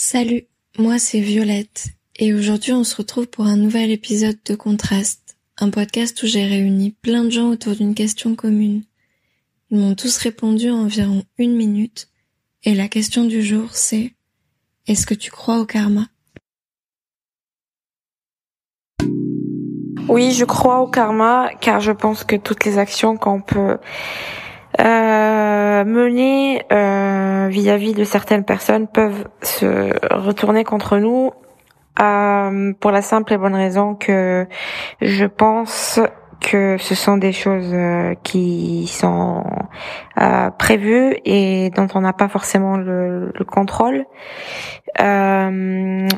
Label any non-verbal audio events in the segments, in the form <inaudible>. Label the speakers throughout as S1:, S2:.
S1: Salut, moi c'est Violette et aujourd'hui on se retrouve pour un nouvel épisode de Contraste, un podcast où j'ai réuni plein de gens autour d'une question commune. Ils m'ont tous répondu en environ une minute et la question du jour c'est Est-ce que tu crois au karma?
S2: Oui, je crois au karma car je pense que toutes les actions qu'on peut euh, mener euh, vis-à-vis de certaines personnes peuvent se retourner contre nous euh, pour la simple et bonne raison que je pense que ce sont des choses euh, qui sont euh, prévues et dont on n'a pas forcément le, le contrôle. Euh,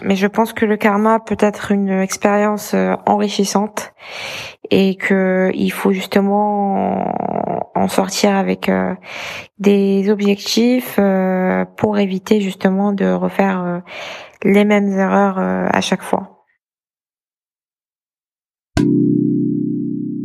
S2: mais je pense que le karma peut être une expérience euh, enrichissante et que il faut justement en sortir avec euh, des objectifs pour éviter justement de refaire les mêmes erreurs à chaque fois.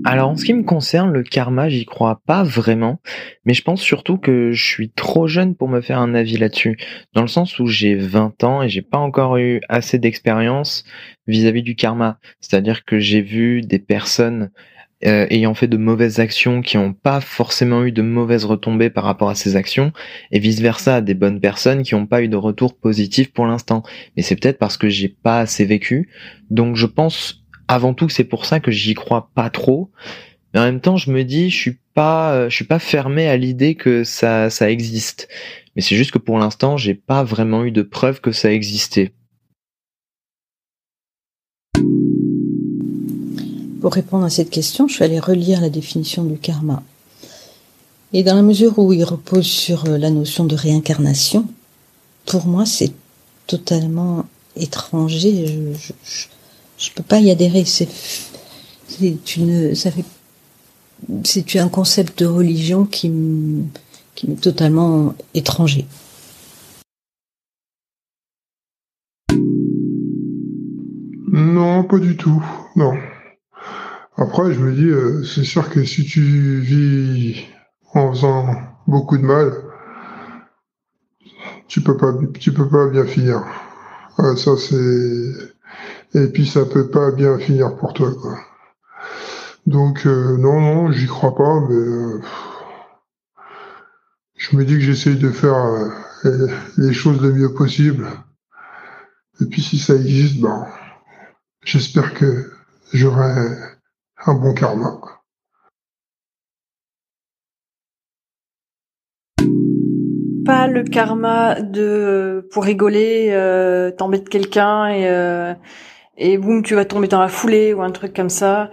S3: Alors en ce qui me concerne, le karma, j'y crois pas vraiment, mais je pense surtout que je suis trop jeune pour me faire un avis là-dessus, dans le sens où j'ai 20 ans et j'ai pas encore eu assez d'expérience vis-à-vis du karma. C'est-à-dire que j'ai vu des personnes euh, ayant fait de mauvaises actions qui n'ont pas forcément eu de mauvaises retombées par rapport à ces actions, et vice-versa, des bonnes personnes qui n'ont pas eu de retour positif pour l'instant. Mais c'est peut-être parce que j'ai pas assez vécu, donc je pense avant tout, c'est pour ça que j'y crois pas trop. Mais en même temps, je me dis, je suis pas, euh, je suis pas fermé à l'idée que ça, existe. Mais c'est juste que pour l'instant, j'ai pas vraiment eu de preuve que ça existait.
S4: Pour répondre à cette question, je suis allée relire la définition du karma. Et dans la mesure où il repose sur euh, la notion de réincarnation, pour moi, c'est totalement étranger. Je peux pas y adhérer. C'est, une, ça fait, c'est un concept de religion qui qui m'est totalement étranger.
S5: Non, pas du tout. Non. Après, je me dis, euh, c'est sûr que si tu vis en faisant beaucoup de mal, tu peux pas, tu peux pas bien finir. ça, c'est, et puis ça peut pas bien finir pour toi, quoi. Donc euh, non, non, j'y crois pas, mais euh, je me dis que j'essaye de faire euh, les choses le mieux possible. Et puis si ça existe, ben, j'espère que j'aurai un bon karma.
S6: Pas le karma de pour rigoler, t'embêtes quelqu'un et et boum, tu vas tomber dans la foulée ou un truc comme ça.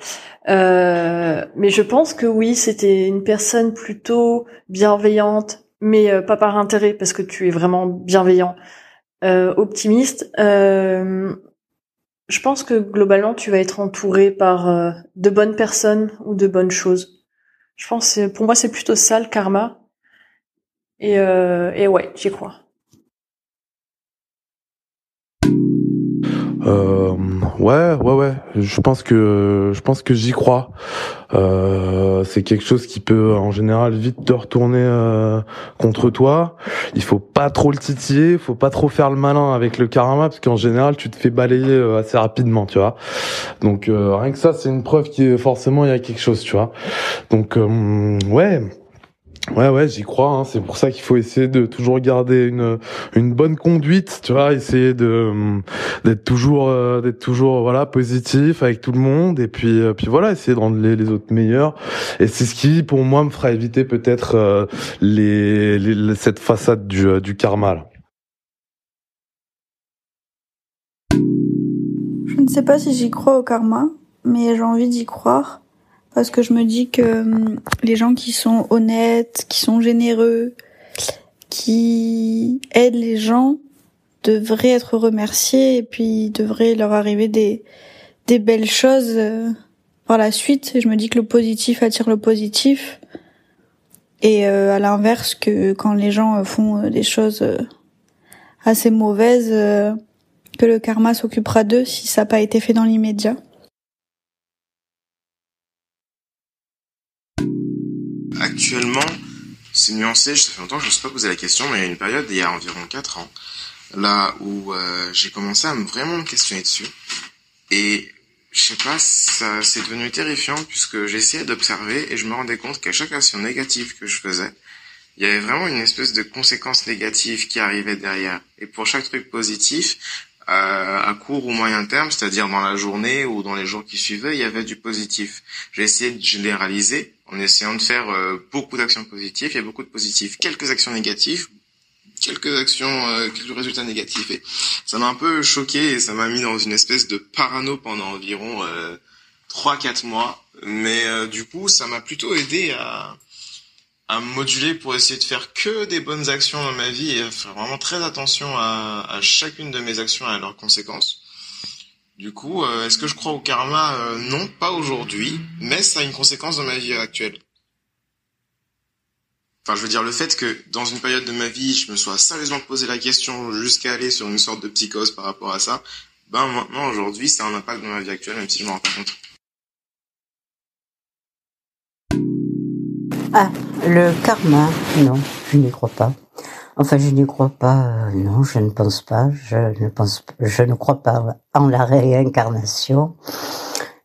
S6: Euh, mais je pense que oui, c'était une personne plutôt bienveillante, mais euh, pas par intérêt, parce que tu es vraiment bienveillant, euh, optimiste. Euh, je pense que globalement, tu vas être entouré par de bonnes personnes ou de bonnes choses. Je pense, pour moi, c'est plutôt ça le karma. Et, et ouais, j'y crois.
S7: Euh, ouais, ouais, ouais. Je pense que je pense que j'y crois. Euh, c'est quelque chose qui peut en général vite te retourner euh, contre toi. Il faut pas trop le titiller, faut pas trop faire le malin avec le karma parce qu'en général tu te fais balayer euh, assez rapidement, tu vois. Donc rien que ça, c'est une preuve qu'il forcément il y a quelque chose, tu vois. Donc ouais Ouais, ouais, j'y crois. Hein. C'est pour ça qu'il faut essayer de toujours garder une une bonne conduite, tu vois, essayer de d'être toujours euh, d'être toujours voilà positif avec tout le monde et puis euh, puis voilà, essayer de rendre les, les autres meilleurs. Et c'est ce qui, pour moi, me fera éviter peut-être euh, les, cette façade du du karma.
S8: Je ne sais pas si j'y crois au karma, mais j'ai envie d'y croire parce que je me dis que hum, les gens qui sont honnêtes, qui sont généreux, qui aident les gens devraient être remerciés et puis devrait leur arriver des des belles choses euh, par la suite. Je me dis que le positif attire le positif et euh, à l'inverse que quand les gens font euh, des choses assez mauvaises, que le karma s'occupera d'eux si ça n'a pas été fait dans l'immédiat.
S9: Actuellement, c'est nuancé, ça fait longtemps que je ne me suis pas posé la question, mais il y a une période, il y a environ 4 ans, là où euh, j'ai commencé à me vraiment me questionner dessus. Et je sais pas, ça c'est devenu terrifiant puisque j'essayais d'observer et je me rendais compte qu'à chaque action négative que je faisais, il y avait vraiment une espèce de conséquence négative qui arrivait derrière. Et pour chaque truc positif, à court ou moyen terme, c'est-à-dire dans la journée ou dans les jours qui suivaient, il y avait du positif. J'ai essayé de généraliser en essayant de faire euh, beaucoup d'actions positives. Il y a beaucoup de positifs, quelques actions négatives, quelques actions, euh, quelques résultats négatifs. Et ça m'a un peu choqué et ça m'a mis dans une espèce de parano pendant environ euh, 3-4 mois. Mais euh, du coup, ça m'a plutôt aidé à, à me moduler pour essayer de faire que des bonnes actions dans ma vie et à faire vraiment très attention à, chacune de mes actions et à leurs conséquences. Du coup, euh, est-ce que je crois au karma? Euh, Non, pas aujourd'hui, mais ça a une conséquence dans ma vie actuelle. Enfin, je veux dire, le fait que dans une période de ma vie, je me sois sérieusement posé la question jusqu'à aller sur une sorte de psychose par rapport à ça, ben maintenant, aujourd'hui, ça a un impact dans ma vie actuelle, même si je m'en rends compte.
S10: Ah, le karma, non, je n'y crois pas. Enfin, je n'y crois pas, euh, non, je ne pense pas, je ne pense, je ne crois pas en la réincarnation.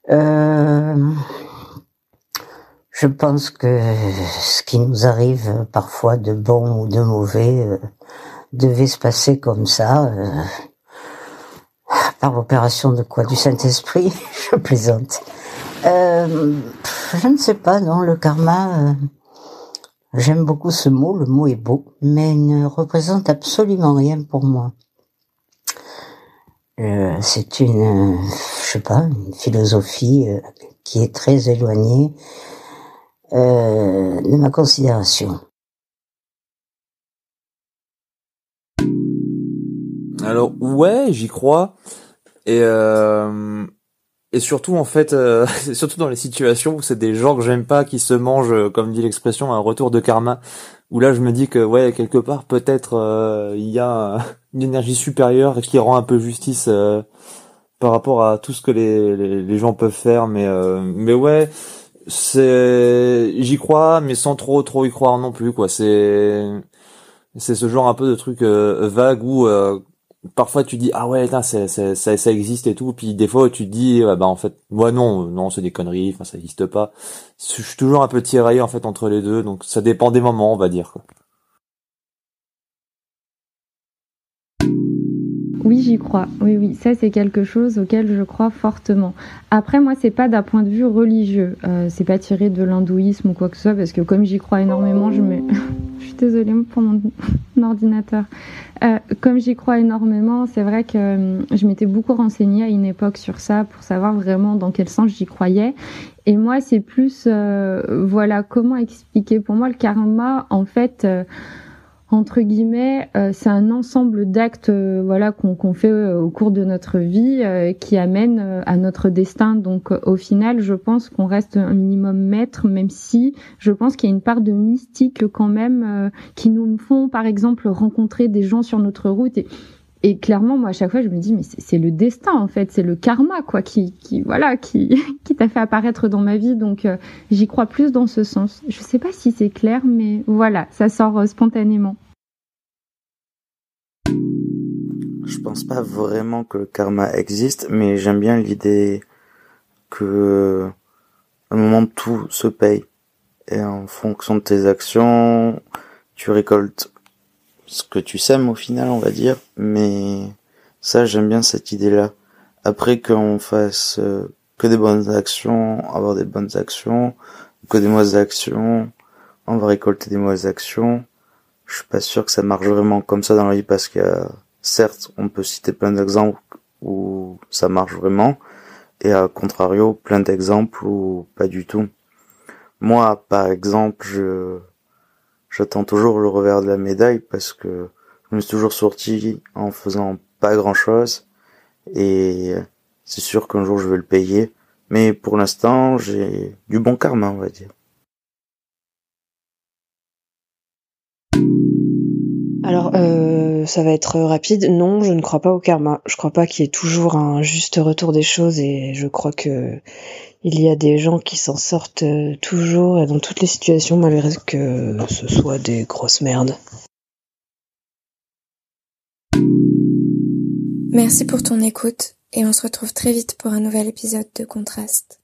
S10: Euh, je pense que ce qui nous arrive parfois de bon ou de mauvais euh, devait se passer comme ça, par l'opération de quoi? Du Saint-Esprit <laughs> Je plaisante. Je ne sais pas, non, le karma, j'aime beaucoup ce mot, le mot est beau, mais ne représente absolument rien pour moi. Euh, c'est une, je sais pas, une philosophie euh, qui est très éloignée euh, de ma considération.
S11: Alors ouais, j'y crois. Et euh, et surtout en fait, euh, <laughs> surtout dans les situations où c'est des gens que j'aime pas qui se mangent, euh, comme dit l'expression, un retour de karma. Où là, je me dis que ouais, quelque part peut-être euh, il y a <laughs> une énergie supérieure qui rend un peu justice euh, par rapport à tout ce que les, les, les gens peuvent faire. Mais euh, mais ouais, c'est j'y crois, mais sans trop trop y croire non plus quoi. C'est c'est ce genre un peu de truc euh, vague où parfois tu dis ah ouais putain, c'est, ça ça existe et tout. Puis des fois tu te dis ouais, bah en fait moi non non c'est des conneries enfin ça existe pas. Je suis toujours un peu tiraillé en fait entre les deux. Donc ça dépend des moments on va dire quoi.
S12: Oui, j'y crois. Oui, oui, ça c'est quelque chose auquel je crois fortement. Après, moi, c'est pas d'un point de vue religieux. Euh, c'est pas tiré de l'hindouisme ou quoi que ce soit, parce que comme j'y crois énormément, je me, <laughs> je suis désolée pour mon, <laughs> ordinateur. Euh, comme j'y crois énormément, c'est vrai que euh, je m'étais beaucoup renseignée à une époque sur ça pour savoir vraiment dans quel sens j'y croyais. Et moi, c'est plus, euh, voilà, comment expliquer. Pour moi, le karma, en fait. Entre guillemets, euh, c'est un ensemble d'actes, euh, voilà, qu'on fait euh, au cours de notre vie, qui amène à notre destin. Donc, au final, je pense qu'on reste un minimum maître, même si je pense qu'il y a une part de mystique quand même, qui nous font, par exemple, rencontrer des gens sur notre route. Et, et clairement, moi, à chaque fois, je me dis, mais c'est le destin, en fait, c'est le karma, quoi, qui, voilà, qui, <laughs> qui t'a fait apparaître dans ma vie. Donc, euh, j'y crois plus dans ce sens. Je sais pas si c'est clair, mais voilà, ça sort euh, spontanément.
S13: Je pense pas vraiment que le karma existe, mais j'aime bien l'idée que à un moment tout se paye. Et en fonction de tes actions, tu récoltes ce que tu sèmes au final, on va dire. Mais ça, j'aime bien cette idée-là. Après qu'on fasse euh, que des bonnes actions, avoir des bonnes actions, que des mauvaises actions, on va récolter des mauvaises actions. Je suis pas sûr que ça marche vraiment comme ça dans la vie parce que certes, on peut citer plein d'exemples où ça marche vraiment et à contrario, plein d'exemples où pas du tout. Moi, par exemple, je j'attends toujours le revers de la médaille parce que je me suis toujours sorti en faisant pas grand chose et c'est sûr qu'un jour je vais le payer. Mais pour l'instant, j'ai du bon karma, on va dire.
S14: Alors, euh, ça va être rapide. Non, je ne crois pas au karma. Je crois pas qu'il y ait toujours un juste retour des choses et je crois que il y a des gens qui s'en sortent euh, toujours et dans toutes les situations malgré que ce soit des grosses merdes.
S1: Merci pour ton écoute et on se retrouve très vite pour un nouvel épisode de Contraste.